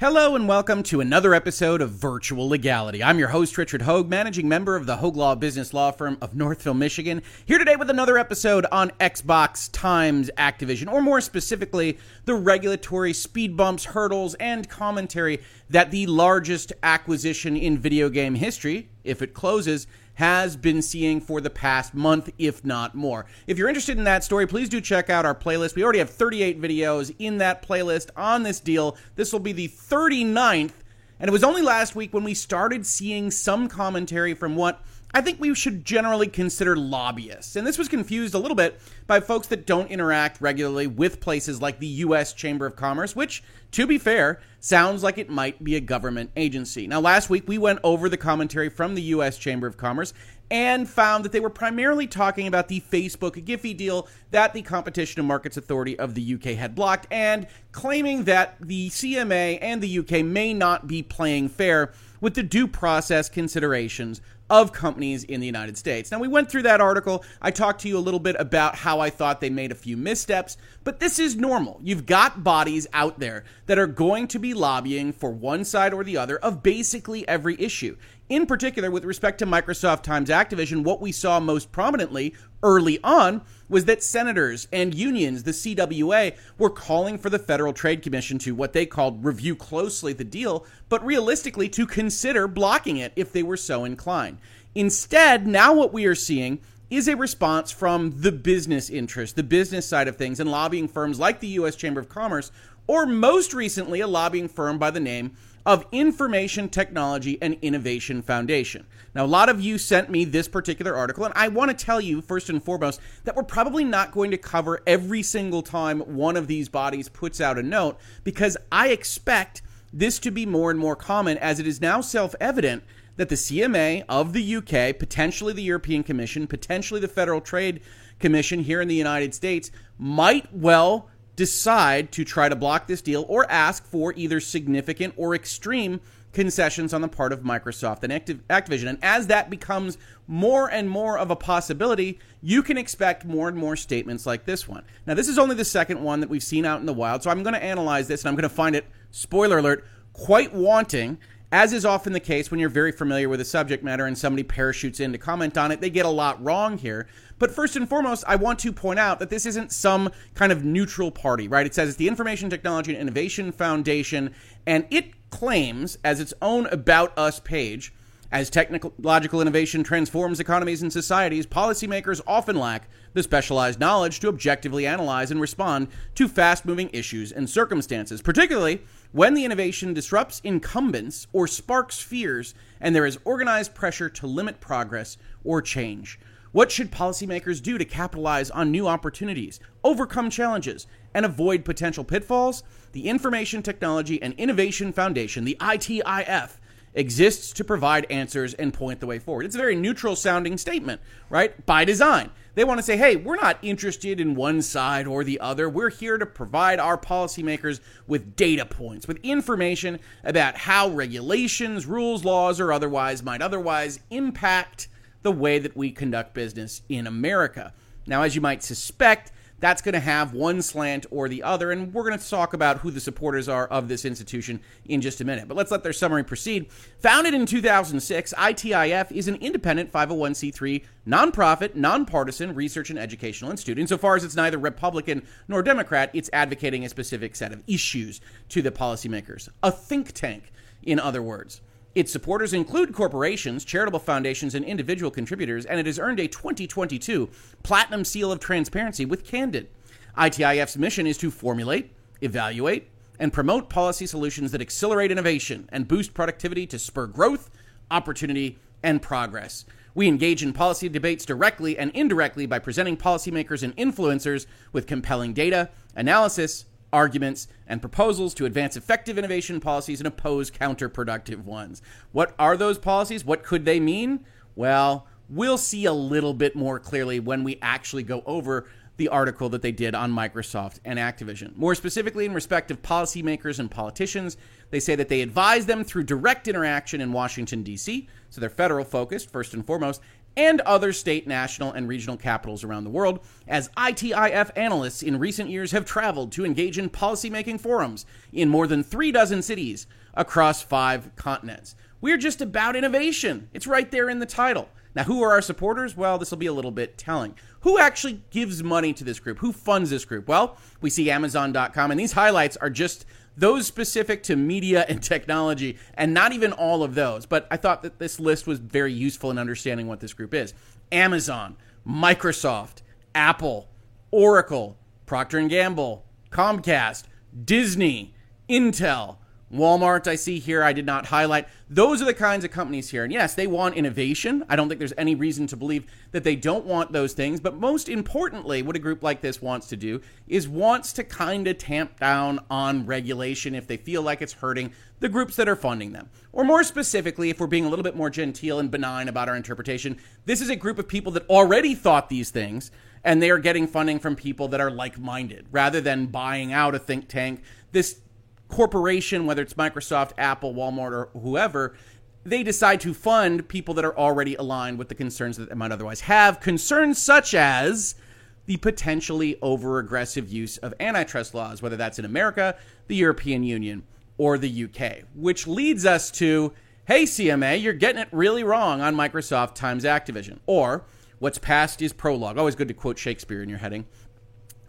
Hello and welcome to another episode of Virtual Legality. I'm your host, Richard Hoeg, managing member of the Hoeg Law Business Law Firm of Northville, Michigan, here today with another episode on Xbox times Activision, or more specifically, the regulatory speed bumps, hurdles, and commentary that the largest acquisition in video game history, if it closes, has been seeing for the past month, if not more. If you're interested in that story, please do check out our playlist. We already have 38 videos in that playlist on this deal. This will be the 39th, and it was only last week when we started seeing some commentary from what I think we should generally consider lobbyists. And this was confused a little bit by folks that don't interact regularly with places like the U.S. Chamber of Commerce, which, to be fair, sounds like it might be a government agency. Now, last week we went over the commentary from the U.S. Chamber of Commerce and found that they were primarily talking about the Facebook Giphy deal that the Competition and Markets Authority of the UK had blocked and claiming that the CMA and the UK may not be playing fair with the due process considerations of companies in the United States. Now, we went through that article. I talked to you a little bit about how I thought they made a few missteps, but this is normal. You've got bodies out there that are going to be lobbying for one side or the other of basically every issue. In particular, with respect to Microsoft times Activision, what we saw most prominently early on was that senators and unions, the CWA, were calling for the Federal Trade Commission to what they called review closely the deal, but realistically to consider blocking it if they were so inclined. Instead, now what we are seeing is a response from the business interest, the business side of things, and lobbying firms like the U.S. Chamber of Commerce, or most recently, a lobbying firm by the name of Information Technology and Innovation Foundation. Now, a lot of you sent me this particular article, and I want to tell you, first and foremost, that we're probably not going to cover every single time one of these bodies puts out a note because I expect this to be more and more common as it is now self evident that the CMA of the UK, potentially the European Commission, potentially the Federal Trade Commission here in the United States, might well decide to try to block this deal or ask for either significant or extreme concessions on the part of Microsoft and Activision. And as that becomes more and more of a possibility, you can expect more and more statements like this one. Now, this is only the second one that we've seen out in the wild, so I'm going to analyze this and I'm going to find it, spoiler alert, quite wanting as is often the case when you're very familiar with a subject matter and somebody parachutes in to comment on it, they get a lot wrong here. But first and foremost, I want to point out that this isn't some kind of neutral party, right? It says it's the Information Technology and Innovation Foundation, and it claims, as its own About Us page, as technological innovation transforms economies and societies, policymakers often lack the specialized knowledge to objectively analyze and respond to fast moving issues and circumstances, particularly when the innovation disrupts incumbents or sparks fears and there is organized pressure to limit progress or change. What should policymakers do to capitalize on new opportunities, overcome challenges, and avoid potential pitfalls? The Information Technology and Innovation Foundation, the ITIF, exists to provide answers and point the way forward. It's a very neutral sounding statement, right? By design. They want to say, hey, we're not interested in one side or the other. We're here to provide our policymakers with data points, with information about how regulations, rules, laws, or otherwise might otherwise impact the way that we conduct business in America. Now, as you might suspect, that's going to have one slant or the other. And we're going to talk about who the supporters are of this institution in just a minute. But let's let their summary proceed. Founded in 2006, ITIF is an independent 501c3 nonprofit, nonpartisan research and educational institute. Insofar as it's neither Republican nor Democrat, it's advocating a specific set of issues to the policymakers. A think tank, in other words. Its supporters include corporations, charitable foundations, and individual contributors, and it has earned a 2022 Platinum Seal of Transparency with Candid. ITIF's mission is to formulate, evaluate, and promote policy solutions that accelerate innovation and boost productivity to spur growth, opportunity, and progress. We engage in policy debates directly and indirectly by presenting policymakers and influencers with compelling data, analysis, arguments, and proposals to advance effective innovation policies and oppose counterproductive ones. What are those policies? What could they mean? Well, we'll see a little bit more clearly when we actually go over the article that they did on Microsoft and Activision. More specifically, in respect of policymakers and politicians, they say that they advise them through direct interaction in Washington, D.C., so they're federal focused, first and foremost, and other state, national, and regional capitals around the world, as ITIF analysts in recent years have traveled to engage in policymaking forums in more than three dozen cities across five continents. We're just about innovation. It's right there in the title. Now, who are our supporters? Well, this will be a little bit telling. Who actually gives money to this group? Who funds this group? Well, we see Amazon.com, and these highlights are just those specific to media and technology, and not even all of those. But I thought that this list was very useful in understanding what this group is Amazon, Microsoft, Apple, Oracle, Procter & Gamble, Comcast, Disney, Intel, Walmart, I see here, I did not highlight. Those are the kinds of companies here. And yes, they want innovation. I don't think there's any reason to believe that they don't want those things. But most importantly, what a group like this wants to do is wants to kind of tamp down on regulation if they feel like it's hurting the groups that are funding them. Or more specifically, if we're being a little bit more genteel and benign about our interpretation, this is a group of people that already thought these things and they are getting funding from people that are like minded rather than buying out a think tank. This corporation, whether it's Microsoft, Apple, Walmart, or whoever, they decide to fund people that are already aligned with the concerns that they might otherwise have. Concerns such as the potentially over aggressive use of antitrust laws, whether that's in America, the European Union, or the UK. Which leads us to hey, CMA, you're getting it really wrong on Microsoft times Activision. Or what's past is prologue. Always good to quote Shakespeare in your heading.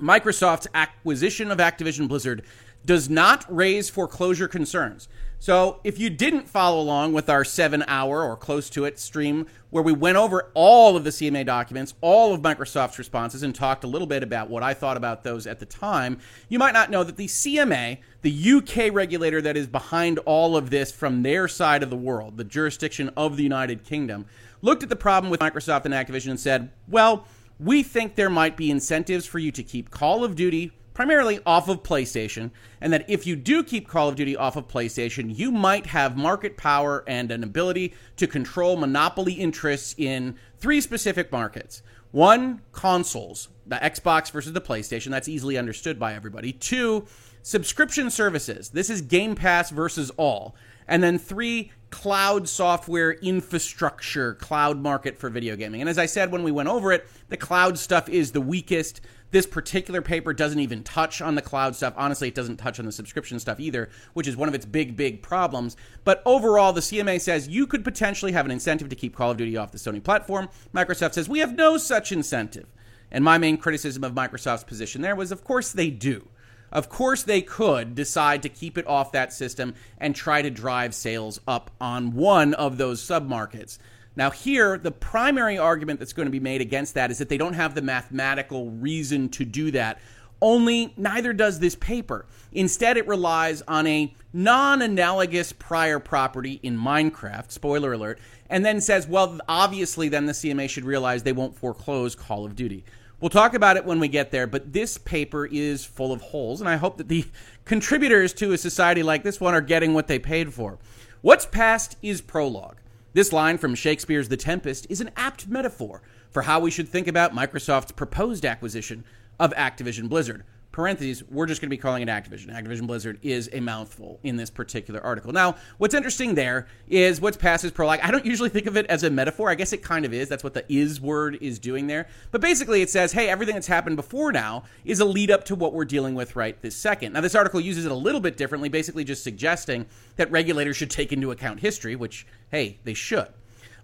Microsoft's acquisition of Activision Blizzard does not raise foreclosure concerns. So, if you didn't follow along with our seven hour or close to it stream where we went over all of the CMA documents, all of Microsoft's responses, and talked a little bit about what I thought about those at the time, you might not know that the CMA, the UK regulator that is behind all of this from their side of the world, the jurisdiction of the United Kingdom, looked at the problem with Microsoft and Activision and said, well, we think there might be incentives for you to keep Call of Duty primarily off of PlayStation, and that if you do keep Call of Duty off of PlayStation, you might have market power and an ability to control monopoly interests in three specific markets. One, consoles, the Xbox versus the PlayStation. That's easily understood by everybody. Two, subscription services. This is Game Pass versus all. And then three, cloud software infrastructure, cloud market for video gaming. And as I said when we went over it, the cloud stuff is the weakest. This particular paper doesn't even touch on the cloud stuff. Honestly, it doesn't touch on the subscription stuff either, which is one of its big, big problems. But overall, the CMA says you could potentially have an incentive to keep Call of Duty off the Sony platform. Microsoft says we have no such incentive. And my main criticism of Microsoft's position there was, of course, they do. Of course, they could decide to keep it off that system and try to drive sales up on one of those submarkets. Now, here, the primary argument that's going to be made against that is that they don't have the mathematical reason to do that. Only neither does this paper. Instead, it relies on a non analogous prior property in Minecraft, spoiler alert, and then says, well, obviously, then the CMA should realize they won't foreclose Call of Duty. We'll talk about it when we get there, but this paper is full of holes, and I hope that the contributors to a society like this one are getting what they paid for. What's past is prologue. This line from Shakespeare's The Tempest is an apt metaphor for how we should think about Microsoft's proposed acquisition of Activision Blizzard parentheses, we're just going to be calling it Activision. Activision Blizzard is a mouthful in this particular article. Now, what's interesting there is what's past is prologue. I don't usually think of it as a metaphor. I guess it kind of is. That's what the is word is doing there. But basically, it says, hey, everything that's happened before now is a lead up to what we're dealing with right this second. Now, this article uses it a little bit differently, basically just suggesting that regulators should take into account history, which, hey, they should.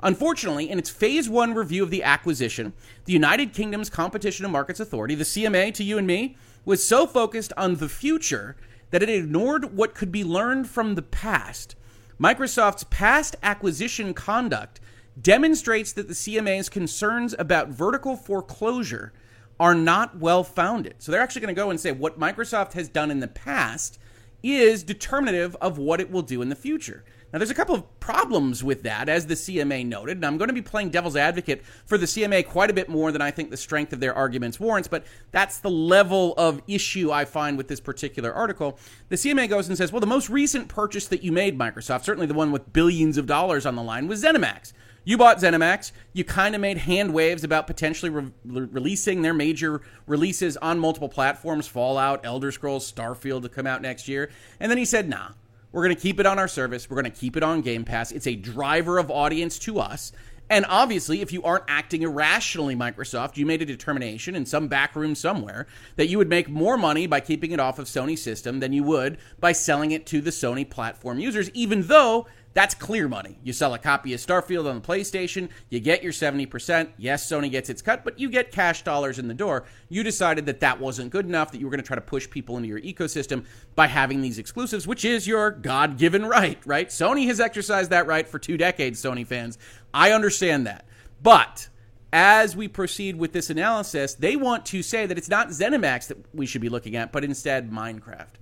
Unfortunately, in its phase one review of the acquisition, the United Kingdom's Competition and Markets Authority, the CMA to you and me, was so focused on the future that it ignored what could be learned from the past. Microsoft's past acquisition conduct demonstrates that the CMA's concerns about vertical foreclosure are not well founded. So they're actually going to go and say what Microsoft has done in the past is determinative of what it will do in the future. Now, there's a couple of problems with that, as the CMA noted, and I'm going to be playing devil's advocate for the CMA quite a bit more than I think the strength of their arguments warrants, but that's the level of issue I find with this particular article. The CMA goes and says, well, the most recent purchase that you made, Microsoft, certainly the one with billions of dollars on the line, was ZeniMax. You bought ZeniMax. You kind of made hand waves about potentially re- releasing their major releases on multiple platforms Fallout, Elder Scrolls, Starfield to come out next year. And then he said, nah, we're going to keep it on our service. We're going to keep it on Game Pass. It's a driver of audience to us. And obviously, if you aren't acting irrationally, Microsoft, you made a determination in some back room somewhere that you would make more money by keeping it off of Sony's system than you would by selling it to the Sony platform users, even though that's clear money. You sell a copy of Starfield on the PlayStation, you get your 70%. Yes, Sony gets its cut, but you get cash dollars in the door. You decided that that wasn't good enough, that you were going to try to push people into your ecosystem by having these exclusives, which is your God given right, right? Sony has exercised that right for two decades, Sony fans. I understand that. But as we proceed with this analysis, they want to say that it's not ZeniMax that we should be looking at, but instead Minecraft.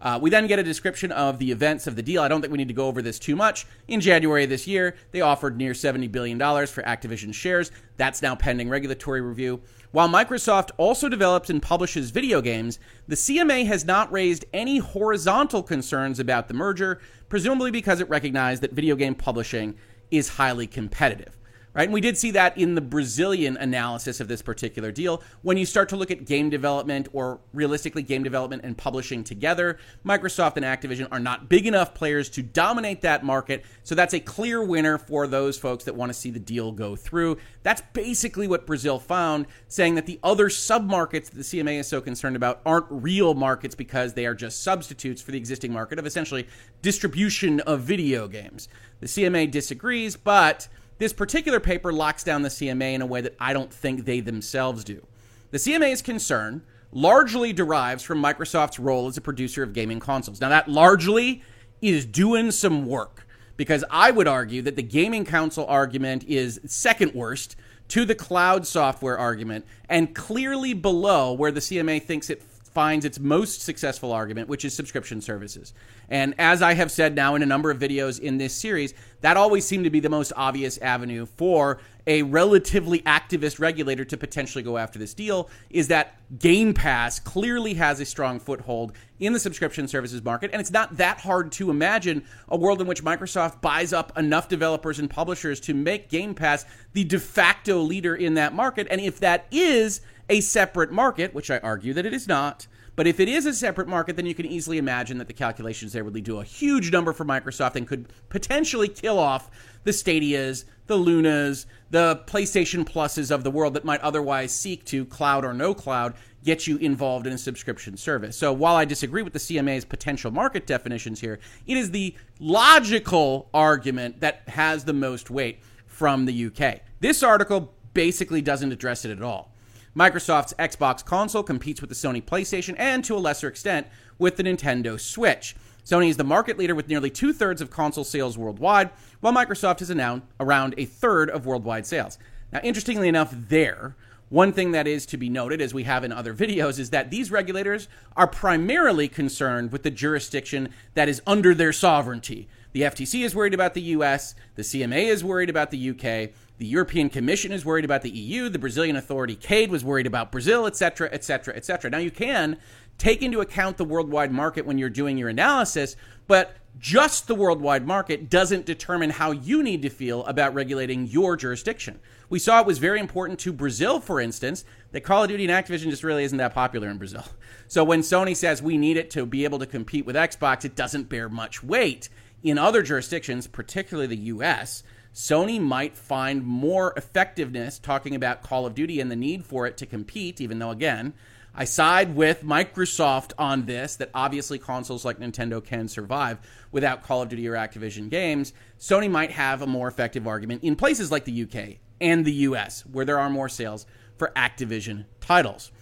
Uh, we then get a description of the events of the deal. I don't think we need to go over this too much. In January of this year, they offered near $70 billion for Activision shares. That's now pending regulatory review. While Microsoft also develops and publishes video games, the CMA has not raised any horizontal concerns about the merger, presumably because it recognized that video game publishing is highly competitive right? And we did see that in the Brazilian analysis of this particular deal. When you start to look at game development or realistically game development and publishing together, Microsoft and Activision are not big enough players to dominate that market. So that's a clear winner for those folks that want to see the deal go through. That's basically what Brazil found, saying that the other submarkets that the CMA is so concerned about aren't real markets because they are just substitutes for the existing market of essentially distribution of video games. The CMA disagrees, but this particular paper locks down the CMA in a way that I don't think they themselves do. The CMA's concern largely derives from Microsoft's role as a producer of gaming consoles. Now, that largely is doing some work because I would argue that the gaming console argument is second worst to the cloud software argument and clearly below where the CMA thinks it finds its most successful argument, which is subscription services. And as I have said now in a number of videos in this series, that always seemed to be the most obvious avenue for a relatively activist regulator to potentially go after this deal is that Game Pass clearly has a strong foothold in the subscription services market. And it's not that hard to imagine a world in which Microsoft buys up enough developers and publishers to make Game Pass the de facto leader in that market. And if that is a separate market, which I argue that it is not, but if it is a separate market, then you can easily imagine that the calculations there would lead to a huge number for Microsoft and could potentially kill off the Stadias, the Lunas, the PlayStation Pluses of the world that might otherwise seek to, cloud or no cloud, get you involved in a subscription service. So while I disagree with the CMA's potential market definitions here, it is the logical argument that has the most weight from the UK. This article basically doesn't address it at all. Microsoft's Xbox console competes with the Sony PlayStation and, to a lesser extent, with the Nintendo Switch. Sony is the market leader with nearly two thirds of console sales worldwide, while Microsoft is around a third of worldwide sales. Now, interestingly enough, there, one thing that is to be noted, as we have in other videos, is that these regulators are primarily concerned with the jurisdiction that is under their sovereignty. The FTC is worried about the US, the CMA is worried about the UK, the European Commission is worried about the EU. The Brazilian authority, CADE, was worried about Brazil, et cetera, et cetera, et cetera. Now, you can take into account the worldwide market when you're doing your analysis, but just the worldwide market doesn't determine how you need to feel about regulating your jurisdiction. We saw it was very important to Brazil, for instance, that Call of Duty and Activision just really isn't that popular in Brazil. So when Sony says we need it to be able to compete with Xbox, it doesn't bear much weight. In other jurisdictions, particularly the US, Sony might find more effectiveness talking about Call of Duty and the need for it to compete, even though, again, I side with Microsoft on this that obviously consoles like Nintendo can survive without Call of Duty or Activision games. Sony might have a more effective argument in places like the UK and the US, where there are more sales for Activision titles.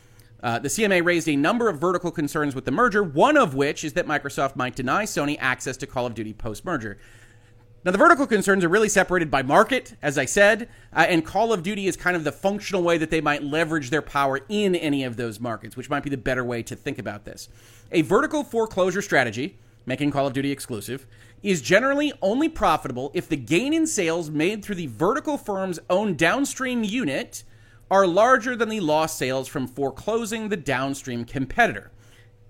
Uh, the CMA raised a number of vertical concerns with the merger, one of which is that Microsoft might deny Sony access to Call of Duty post merger. Now, the vertical concerns are really separated by market, as I said, uh, and Call of Duty is kind of the functional way that they might leverage their power in any of those markets, which might be the better way to think about this. A vertical foreclosure strategy, making Call of Duty exclusive, is generally only profitable if the gain in sales made through the vertical firm's own downstream unit are larger than the lost sales from foreclosing the downstream competitor.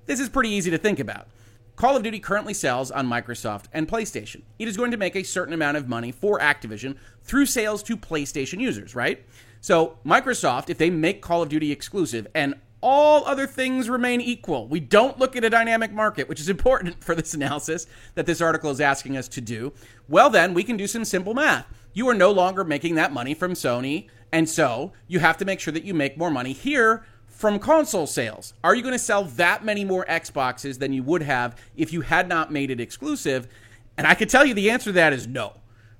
This is pretty easy to think about. Call of Duty currently sells on Microsoft and PlayStation. It is going to make a certain amount of money for Activision through sales to PlayStation users, right? So, Microsoft, if they make Call of Duty exclusive and all other things remain equal. We don't look at a dynamic market, which is important for this analysis that this article is asking us to do. Well, then we can do some simple math. You are no longer making that money from Sony, and so you have to make sure that you make more money here from console sales. Are you going to sell that many more Xboxes than you would have if you had not made it exclusive? And I can tell you the answer to that is no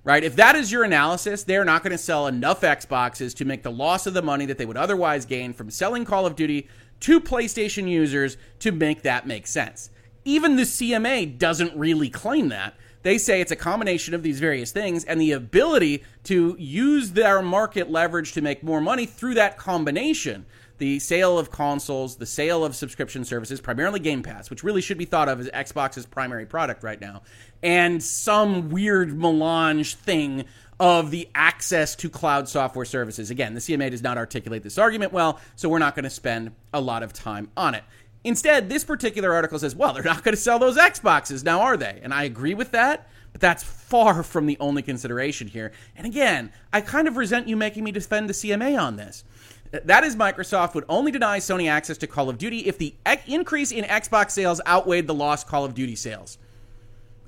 right? If that is your analysis, they're not going to sell enough Xboxes to make the loss of the money that they would otherwise gain from selling Call of Duty to PlayStation users to make that make sense. Even the CMA doesn't really claim that. They say it's a combination of these various things and the ability to use their market leverage to make more money through that combination the sale of consoles, the sale of subscription services, primarily Game Pass, which really should be thought of as Xbox's primary product right now, and some weird melange thing of the access to cloud software services. Again, the CMA does not articulate this argument well, so we're not going to spend a lot of time on it. Instead, this particular article says, well, they're not going to sell those Xboxes now, are they? And I agree with that, but that's far from the only consideration here. And again, I kind of resent you making me defend the CMA on this. That is, Microsoft would only deny Sony access to Call of Duty if the increase in Xbox sales outweighed the lost Call of Duty sales.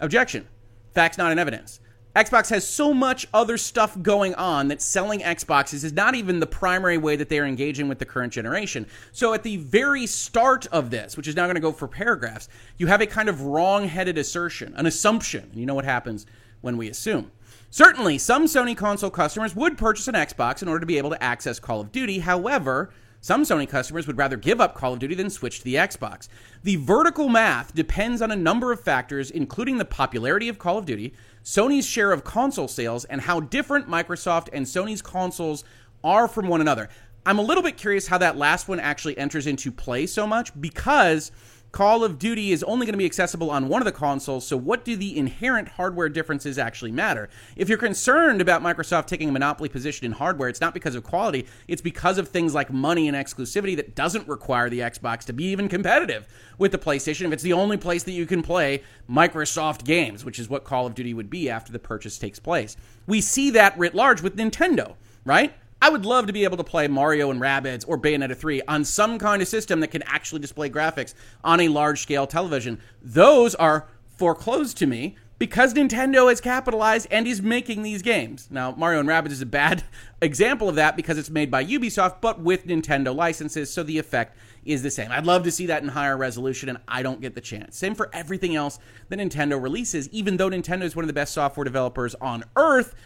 Objection. Facts not in evidence. Xbox has so much other stuff going on that selling Xboxes is not even the primary way that they are engaging with the current generation. So, at the very start of this, which is now going to go for paragraphs, you have a kind of wrong headed assertion, an assumption. You know what happens when we assume. Certainly, some Sony console customers would purchase an Xbox in order to be able to access Call of Duty. However, some Sony customers would rather give up Call of Duty than switch to the Xbox. The vertical math depends on a number of factors, including the popularity of Call of Duty, Sony's share of console sales, and how different Microsoft and Sony's consoles are from one another. I'm a little bit curious how that last one actually enters into play so much because Call of Duty is only going to be accessible on one of the consoles, so what do the inherent hardware differences actually matter? If you're concerned about Microsoft taking a monopoly position in hardware, it's not because of quality, it's because of things like money and exclusivity that doesn't require the Xbox to be even competitive with the PlayStation if it's the only place that you can play Microsoft games, which is what Call of Duty would be after the purchase takes place. We see that writ large with Nintendo, right? I would love to be able to play Mario and Rabbids or Bayonetta 3 on some kind of system that can actually display graphics on a large scale television. Those are foreclosed to me because Nintendo has capitalized and is making these games. Now, Mario and Rabbids is a bad example of that because it's made by Ubisoft, but with Nintendo licenses, so the effect is the same. I'd love to see that in higher resolution, and I don't get the chance. Same for everything else that Nintendo releases, even though Nintendo is one of the best software developers on earth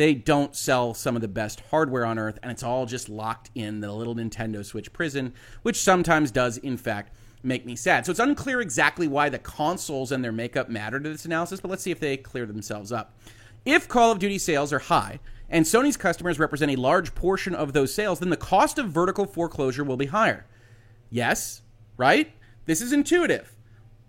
they don't sell some of the best hardware on earth, and it's all just locked in the little Nintendo Switch prison, which sometimes does, in fact, make me sad. So it's unclear exactly why the consoles and their makeup matter to this analysis, but let's see if they clear themselves up. If Call of Duty sales are high, and Sony's customers represent a large portion of those sales, then the cost of vertical foreclosure will be higher. Yes, right? This is intuitive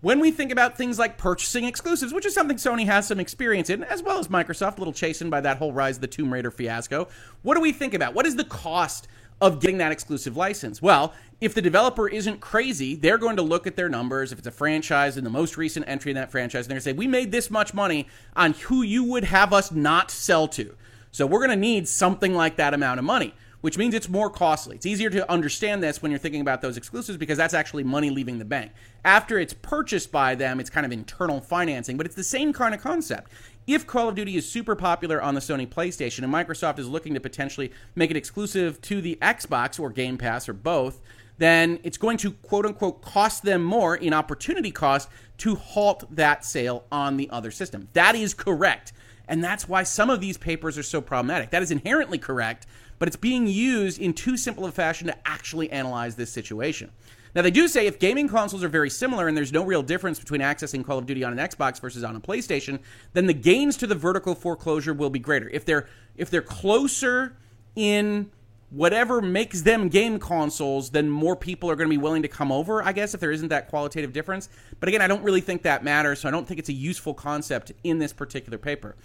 when we think about things like purchasing exclusives, which is something Sony has some experience in, as well as Microsoft, a little chastened by that whole Rise of the Tomb Raider fiasco, what do we think about? What is the cost of getting that exclusive license? Well, if the developer isn't crazy, they're going to look at their numbers. If it's a franchise and the most recent entry in that franchise, and they're going to say, We made this much money on who you would have us not sell to. So we're going to need something like that amount of money which means it's more costly. It's easier to understand this when you're thinking about those exclusives because that's actually money leaving the bank. After it's purchased by them, it's kind of internal financing, but it's the same kind of concept. If Call of Duty is super popular on the Sony PlayStation and Microsoft is looking to potentially make it exclusive to the Xbox or Game Pass or both, then it's going to quote unquote cost them more in opportunity cost to halt that sale on the other system. That is correct. And that's why some of these papers are so problematic. That is inherently correct but it's being used in too simple a fashion to actually analyze this situation. Now, they do say if gaming consoles are very similar and there's no real difference between accessing Call of Duty on an Xbox versus on a PlayStation, then the gains to the vertical foreclosure will be greater. If they're if they're closer in whatever makes them game consoles, then more people are going to be willing to come over, I guess, if there isn't that qualitative difference. But again, I don't really think that matters, so I don't think it's a useful concept in this particular paper.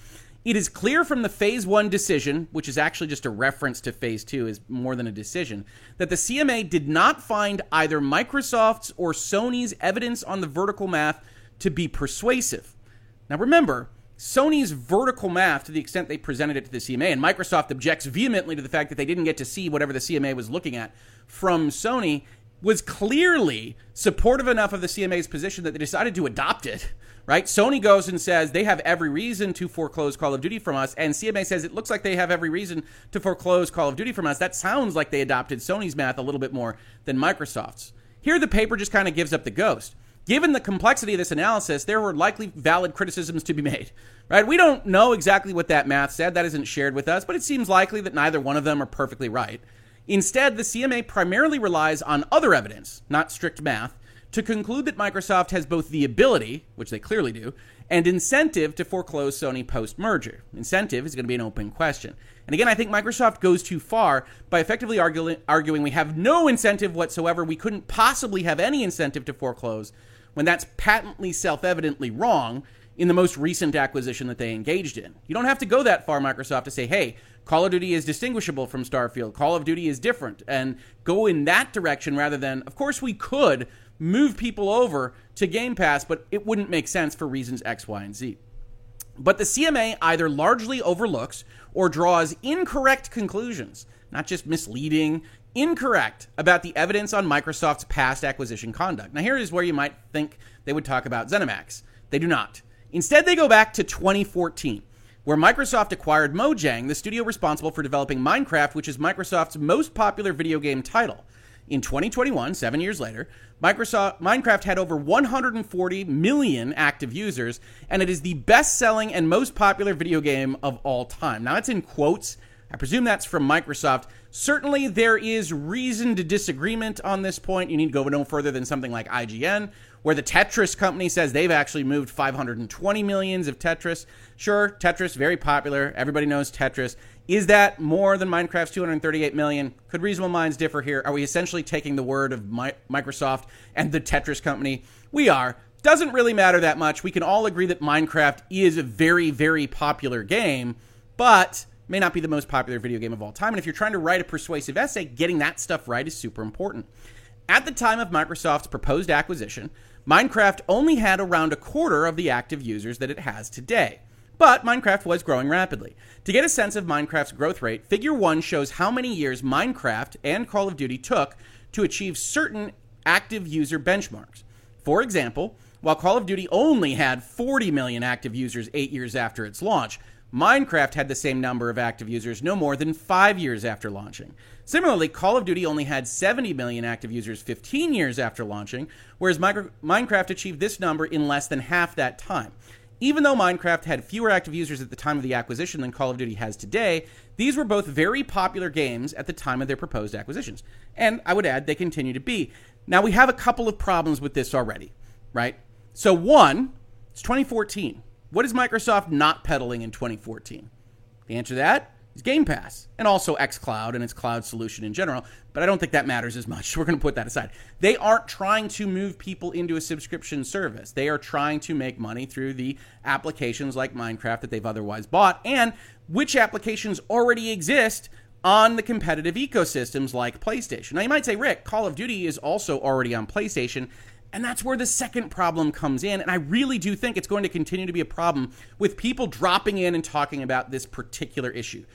It is clear from the phase one decision, which is actually just a reference to phase two, is more than a decision, that the CMA did not find either Microsoft's or Sony's evidence on the vertical math to be persuasive. Now remember, Sony's vertical math, to the extent they presented it to the CMA, and Microsoft objects vehemently to the fact that they didn't get to see whatever the CMA was looking at from Sony, was clearly supportive enough of the CMA's position that they decided to adopt it. Right? Sony goes and says they have every reason to foreclose Call of Duty from us, and CMA says it looks like they have every reason to foreclose Call of Duty from us. That sounds like they adopted Sony's math a little bit more than Microsoft's. Here, the paper just kind of gives up the ghost. Given the complexity of this analysis, there were likely valid criticisms to be made. Right? We don't know exactly what that math said. That isn't shared with us, but it seems likely that neither one of them are perfectly right. Instead, the CMA primarily relies on other evidence, not strict math, to conclude that Microsoft has both the ability, which they clearly do, and incentive to foreclose Sony post merger. Incentive is going to be an open question. And again, I think Microsoft goes too far by effectively arguing we have no incentive whatsoever. We couldn't possibly have any incentive to foreclose when that's patently self evidently wrong in the most recent acquisition that they engaged in. You don't have to go that far, Microsoft, to say, hey, Call of Duty is distinguishable from Starfield. Call of Duty is different. And go in that direction rather than, of course, we could move people over to Game Pass, but it wouldn't make sense for reasons X, Y, and Z. But the CMA either largely overlooks or draws incorrect conclusions, not just misleading, incorrect about the evidence on Microsoft's past acquisition conduct. Now, here is where you might think they would talk about ZeniMax. They do not. Instead, they go back to 2014 where Microsoft acquired Mojang, the studio responsible for developing Minecraft, which is Microsoft's most popular video game title. In 2021, seven years later, Microsoft Minecraft had over 140 million active users, and it is the best-selling and most popular video game of all time. Now, it's in quotes. I presume that's from Microsoft. Certainly, there is reason to disagreement on this point. You need to go no further than something like IGN, where the Tetris company says they've actually moved 520 millions of Tetris. Sure, Tetris, very popular. Everybody knows Tetris. Is that more than Minecraft's 238 million? Could reasonable minds differ here? Are we essentially taking the word of Microsoft and the Tetris company? We are. Doesn't really matter that much. We can all agree that Minecraft is a very, very popular game, but may not be the most popular video game of all time. And if you're trying to write a persuasive essay, getting that stuff right is super important. At the time of Microsoft's proposed acquisition, Minecraft only had around a quarter of the active users that it has today. But Minecraft was growing rapidly. To get a sense of Minecraft's growth rate, Figure 1 shows how many years Minecraft and Call of Duty took to achieve certain active user benchmarks. For example, while Call of Duty only had 40 million active users eight years after its launch, Minecraft had the same number of active users no more than five years after launching. Similarly, Call of Duty only had 70 million active users 15 years after launching, whereas Minecraft achieved this number in less than half that time. Even though Minecraft had fewer active users at the time of the acquisition than Call of Duty has today, these were both very popular games at the time of their proposed acquisitions. And I would add, they continue to be. Now, we have a couple of problems with this already, right? So, one, it's 2014. What is Microsoft not peddling in 2014? The answer to that is Game Pass and also xCloud and its cloud solution in general. But I don't think that matters as much. We're going to put that aside. They aren't trying to move people into a subscription service. They are trying to make money through the applications like Minecraft that they've otherwise bought and which applications already exist on the competitive ecosystems like PlayStation. Now, you might say, Rick, Call of Duty is also already on PlayStation. And that's where the second problem comes in. And I really do think it's going to continue to be a problem with people dropping in and talking about this particular issue.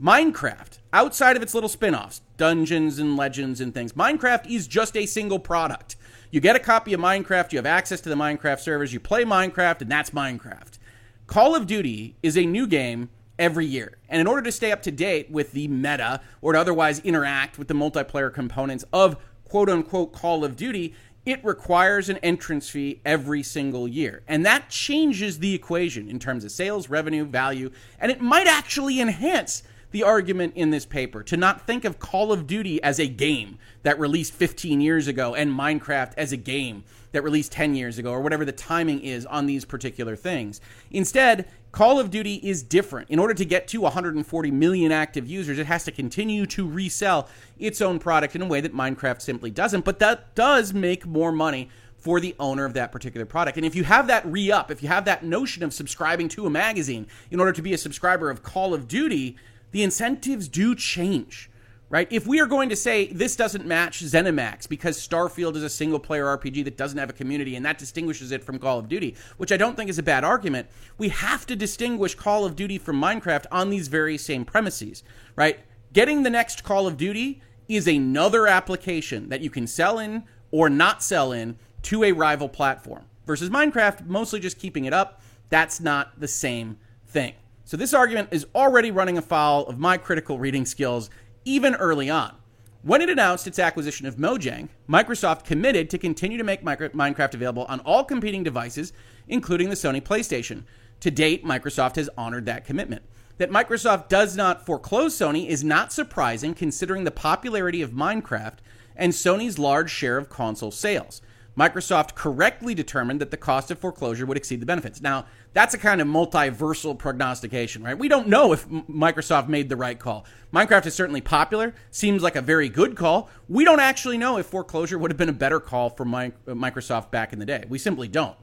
Minecraft, outside of its little spin offs, dungeons and legends and things, Minecraft is just a single product. You get a copy of Minecraft, you have access to the Minecraft servers, you play Minecraft, and that's Minecraft. Call of Duty is a new game every year. And in order to stay up to date with the meta or to otherwise interact with the multiplayer components of quote unquote Call of Duty, it requires an entrance fee every single year. And that changes the equation in terms of sales, revenue, value, and it might actually enhance the argument in this paper to not think of Call of Duty as a game that released 15 years ago and Minecraft as a game that released 10 years ago or whatever the timing is on these particular things. Instead, Call of Duty is different. In order to get to 140 million active users, it has to continue to resell its own product in a way that Minecraft simply doesn't, but that does make more money for the owner of that particular product. And if you have that re up, if you have that notion of subscribing to a magazine in order to be a subscriber of Call of Duty, the incentives do change right? If we are going to say this doesn't match ZeniMax because Starfield is a single player RPG that doesn't have a community and that distinguishes it from Call of Duty, which I don't think is a bad argument, we have to distinguish Call of Duty from Minecraft on these very same premises, right? Getting the next Call of Duty is another application that you can sell in or not sell in to a rival platform versus Minecraft mostly just keeping it up. That's not the same thing. So this argument is already running afoul of my critical reading skills even early on. When it announced its acquisition of Mojang, Microsoft committed to continue to make Minecraft available on all competing devices, including the Sony PlayStation. To date, Microsoft has honored that commitment. That Microsoft does not foreclose Sony is not surprising considering the popularity of Minecraft and Sony's large share of console sales. Microsoft correctly determined that the cost of foreclosure would exceed the benefits. Now, that's a kind of multiversal prognostication, right? We don't know if Microsoft made the right call. Minecraft is certainly popular, seems like a very good call. We don't actually know if foreclosure would have been a better call for uh, Microsoft back in the day. We simply don't.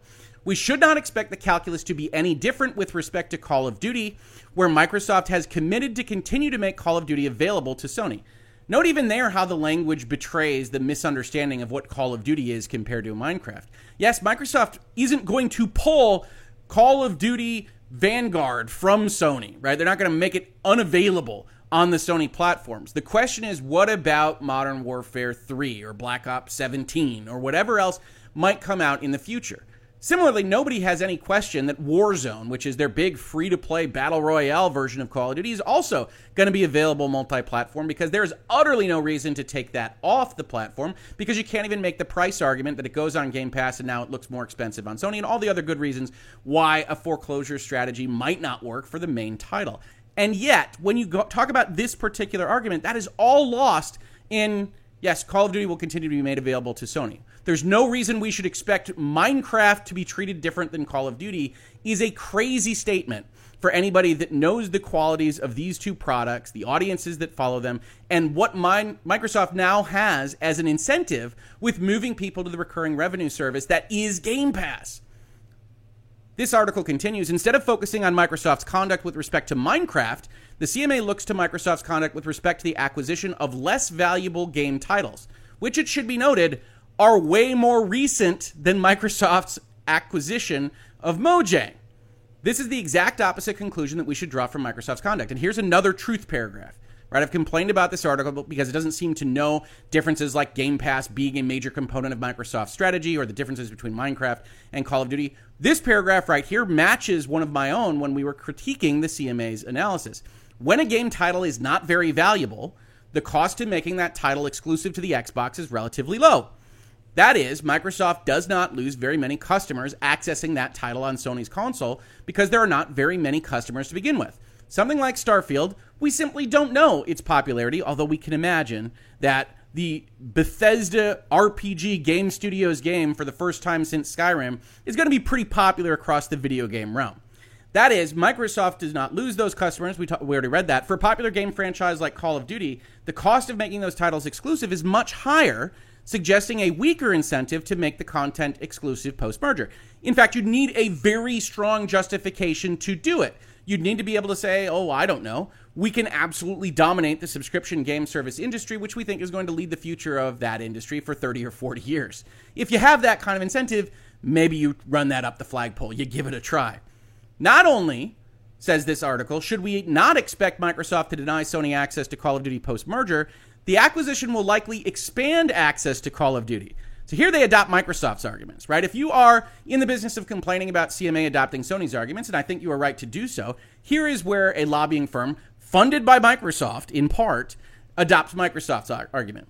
We should not expect the calculus to be any different with respect to Call of Duty, where Microsoft has committed to continue to make Call of Duty available to Sony. Note even there how the language betrays the misunderstanding of what Call of Duty is compared to Minecraft. Yes, Microsoft isn't going to pull Call of Duty Vanguard from Sony, right? They're not going to make it unavailable on the Sony platforms. The question is what about Modern Warfare 3 or Black Ops 17 or whatever else might come out in the future? Similarly, nobody has any question that Warzone, which is their big free to play battle royale version of Call of Duty, is also going to be available multi platform because there's utterly no reason to take that off the platform because you can't even make the price argument that it goes on Game Pass and now it looks more expensive on Sony and all the other good reasons why a foreclosure strategy might not work for the main title. And yet, when you go, talk about this particular argument, that is all lost in yes, Call of Duty will continue to be made available to Sony. There's no reason we should expect Minecraft to be treated different than Call of Duty is a crazy statement for anybody that knows the qualities of these two products, the audiences that follow them, and what Microsoft now has as an incentive with moving people to the recurring revenue service that is Game Pass. This article continues Instead of focusing on Microsoft's conduct with respect to Minecraft, the CMA looks to Microsoft's conduct with respect to the acquisition of less valuable game titles, which it should be noted are way more recent than Microsoft's acquisition of Mojang. This is the exact opposite conclusion that we should draw from Microsoft's conduct. And here's another truth paragraph right? I've complained about this article because it doesn't seem to know differences like Game Pass being a major component of Microsoft's strategy or the differences between Minecraft and Call of Duty. This paragraph right here matches one of my own when we were critiquing the CMA's analysis. When a game title is not very valuable, the cost of making that title exclusive to the Xbox is relatively low. That is, Microsoft does not lose very many customers accessing that title on Sony's console because there are not very many customers to begin with. Something like Starfield, we simply don't know its popularity, although we can imagine that the Bethesda RPG Game Studios game for the first time since Skyrim is going to be pretty popular across the video game realm. That is, Microsoft does not lose those customers. We, ta- we already read that. For a popular game franchise like Call of Duty, the cost of making those titles exclusive is much higher, suggesting a weaker incentive to make the content exclusive post merger. In fact, you'd need a very strong justification to do it you'd need to be able to say, oh, I don't know. We can absolutely dominate the subscription game service industry, which we think is going to lead the future of that industry for 30 or 40 years. If you have that kind of incentive, maybe you run that up the flagpole, you give it a try. Not only, says this article, should we not expect Microsoft to deny Sony access to Call of Duty post merger, the acquisition will likely expand access to Call of Duty. So here they adopt Microsoft's arguments, right? If you are in the business of complaining about CMA adopting Sony's arguments, and I think you are right to do so, here is where a lobbying firm funded by Microsoft, in part, adopts Microsoft's argument.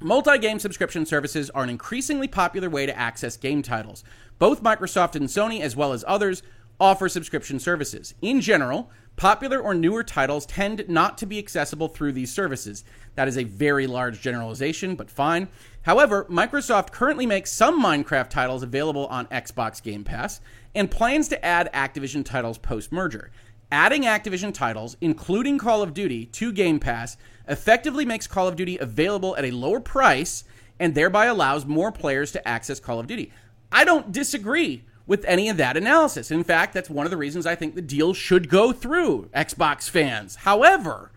Multi game subscription services are an increasingly popular way to access game titles. Both Microsoft and Sony, as well as others, offer subscription services. In general, popular or newer titles tend not to be accessible through these services. That is a very large generalization, but fine. However, Microsoft currently makes some Minecraft titles available on Xbox Game Pass and plans to add Activision titles post merger. Adding Activision titles, including Call of Duty, to Game Pass effectively makes Call of Duty available at a lower price and thereby allows more players to access Call of Duty. I don't disagree with any of that analysis. In fact, that's one of the reasons I think the deal should go through Xbox fans. However,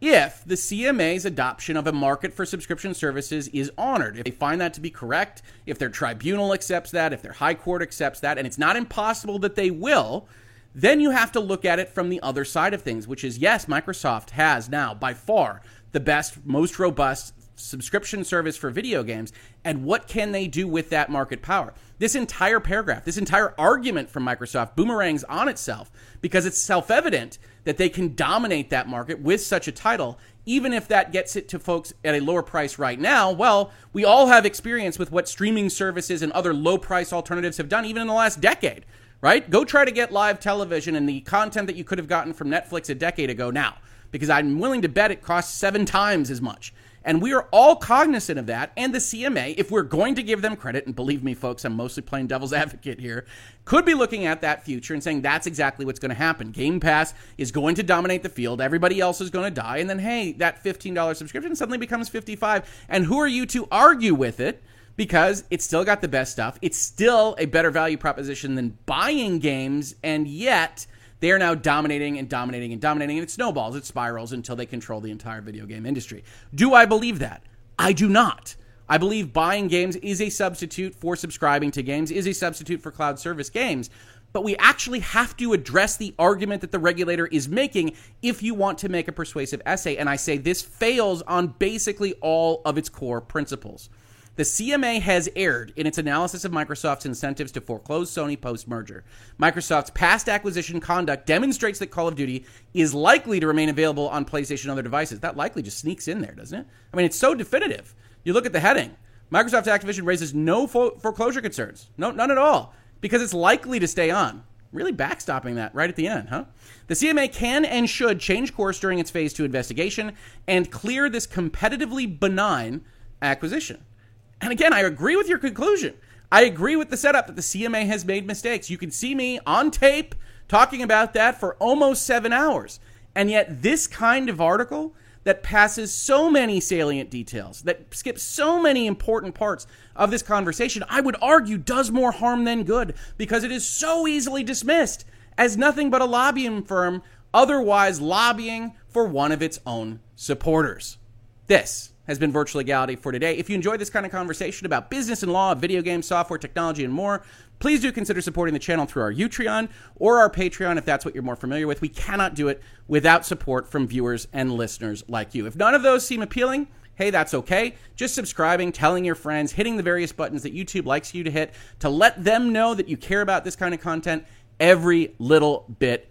if the CMA's adoption of a market for subscription services is honored. If they find that to be correct, if their tribunal accepts that, if their high court accepts that, and it's not impossible that they will, then you have to look at it from the other side of things, which is yes, Microsoft has now by far the best, most robust subscription service for video games and what can they do with that market power? This entire paragraph this entire argument from microsoft boomerangs on itself because it's self-evident that they can dominate that market with such a title even if that gets it to folks at a lower price right now. Well we all have experience with what streaming services and other low price alternatives have done even in the last decade right? Go try to get live television and the content that you could have gotten from netflix a decade ago now because i'm willing to bet it costs seven times as much and we are all cognizant of that. And the CMA, if we're going to give them credit, and believe me, folks, I'm mostly playing devil's advocate here, could be looking at that future and saying that's exactly what's going to happen. Game Pass is going to dominate the field. Everybody else is going to die. And then, hey, that $15 subscription suddenly becomes 55 And who are you to argue with it? Because it's still got the best stuff. It's still a better value proposition than buying games. And yet, they are now dominating and dominating and dominating, and it snowballs, it spirals until they control the entire video game industry. Do I believe that? I do not. I believe buying games is a substitute for subscribing to games, is a substitute for cloud service games. But we actually have to address the argument that the regulator is making if you want to make a persuasive essay. And I say this fails on basically all of its core principles. The CMA has erred in its analysis of Microsoft's incentives to foreclose Sony post merger. Microsoft's past acquisition conduct demonstrates that Call of Duty is likely to remain available on PlayStation and other devices. That likely just sneaks in there, doesn't it? I mean, it's so definitive. You look at the heading Microsoft's Activision raises no foreclosure concerns. No, none at all, because it's likely to stay on. Really backstopping that right at the end, huh? The CMA can and should change course during its phase two investigation and clear this competitively benign acquisition. And again, I agree with your conclusion. I agree with the setup that the CMA has made mistakes. You can see me on tape talking about that for almost seven hours. And yet, this kind of article that passes so many salient details, that skips so many important parts of this conversation, I would argue does more harm than good because it is so easily dismissed as nothing but a lobbying firm otherwise lobbying for one of its own supporters. This has been Virtual Legality for today. If you enjoy this kind of conversation about business and law, video games, software, technology, and more, please do consider supporting the channel through our Utreon or our Patreon if that's what you're more familiar with. We cannot do it without support from viewers and listeners like you. If none of those seem appealing, hey, that's okay. Just subscribing, telling your friends, hitting the various buttons that YouTube likes you to hit to let them know that you care about this kind of content every little bit